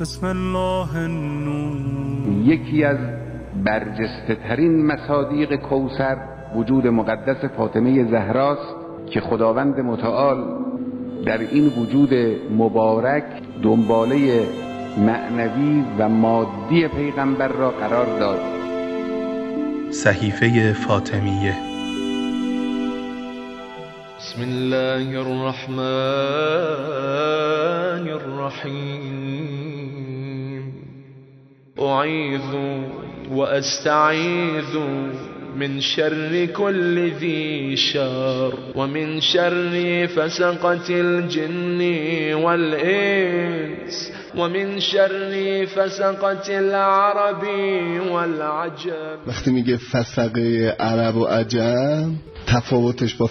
بسم الله النور. یکی از برجسته ترین مصادیق کوسر وجود مقدس فاطمه زهراست که خداوند متعال در این وجود مبارک دنباله معنوی و مادی پیغمبر را قرار داد. صحیفه فاطمیه. بسم الله الرحمن الرحیم. اعیذ و استعیذ من شر كل ذي شر ومن شر فسقة الجن والإنس ومن شر فسقة العرب والعجم. وقتی میگه فسقه عرب و عجم تفاوتش با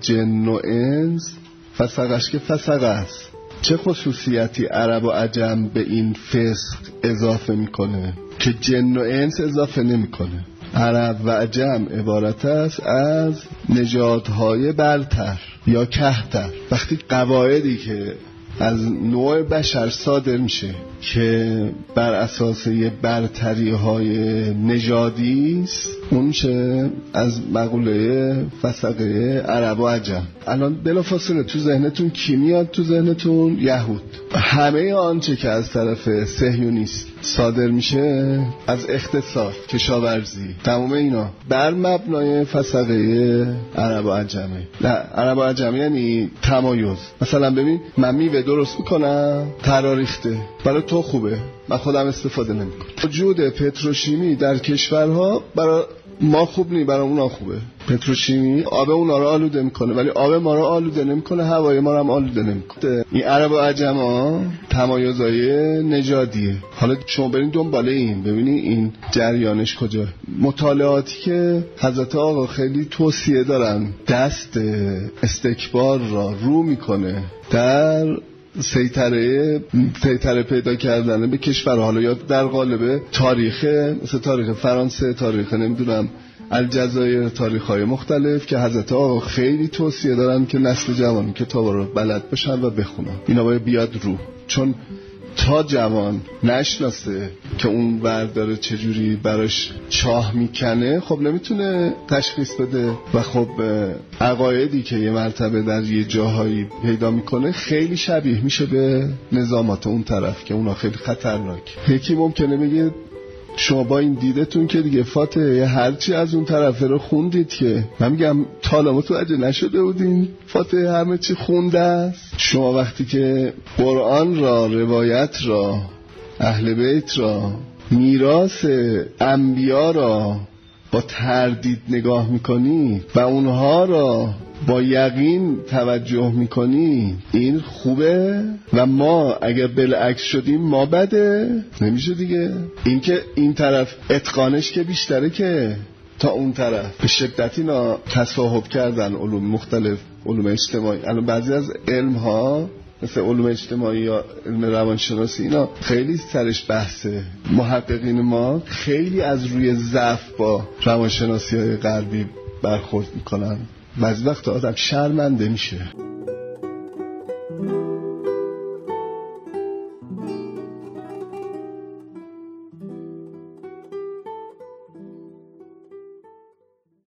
جن و انس فسقش که است. چه خصوصیتی عرب و عجم به این فسق اضافه می‌کنه که جن و انس اضافه نمی‌کنه؟ عرب و عجم عبارت است از نژادهای برتر یا کهتر. وقتی قواعدی که از نوع بشر صادر میشه که بر اساس یه برتری های نژادی است. اون چه از مقوله فسقه عرب و عجم. الان بلافاصله تو ذهنتون کی میاد تو ذهنتون؟ یهود. همه آنچه که از طرف سهیونیست صادر میشه از اقتصاد کشاورزی. تمام اینا. بر مبنای فسقه عرب و عجمه. نه عرب و عجمه یعنی تمایز. مثلا ببین من میوه درست می‌کنم؟ تراریخته. برای تو خوبه. من خودم استفاده نمی‌کنم. وجود پتروشیمی در کشورها برای ما خوب نی برای اونا خوبه. پتروشیمی آب اونا رو آلوده می‌کنه ولی آب ما رو آلوده نمی‌کنه هوای ما رو هم آلوده نمی‌کنه. این عرب و عجم ها تمایزهای نژادیه. حالا شما برین دنباله این ببینید این جریانش کجا. مطالعاتی که حضرت آقا خیلی توصیه دارن دست استکبار را رو می‌کنه در سیطره سیطره پیدا کردن به کشور. حالا یا در قالب تاریخ مثل تاریخ فرانسه تاریخ نمی‌دونم الجزایر تاریخ های مختلف که حضرت آقا خیلی توصیه دارن که نسل جوان کتاب رو بلد بشن و بخونن. اینا باید بیاد رو. چون تا جوان نشناسه که اون ورد داره چجوری براش چاه می‌کنه خب نمی‌تونه تشخیص بده. و خب عقایدی که یه مرتبه در یه جاهایی پیدا می‌کنه خیلی شبیه میشه به نظامات اون طرف که اونا خیلی خطرناک. یکی ممکنه بگه شما با این دیدتون که دیگه فاتحه هرچی از اون طرفه رو خوندید که. من میگم تا متوجه نشده بودین فاتحه همه چی خونده است؟ شما وقتی که قرآن را روایت را اهل بیت را میراث انبیا را با تردید نگاه می‌کنی و اونها را با یقین توجه می‌کنی این خوبه و ما اگر بالعکس شدیم ما بده. نمیشه دیگه. اینکه این طرف اتقانش که بیشتره که تا اون طرف. به شدت اینا تصاحب کردن علوم مختلف علوم اجتماعی. الان بعضی از علم ها مثل علوم اجتماعی یا علم روانشناسی اینا خیلی سرش بحثه. محققین ما خیلی از روی ضعف با روانشناسی های غربی برخورد می‌کنن. بعضی وقت آدم شرمنده میشه.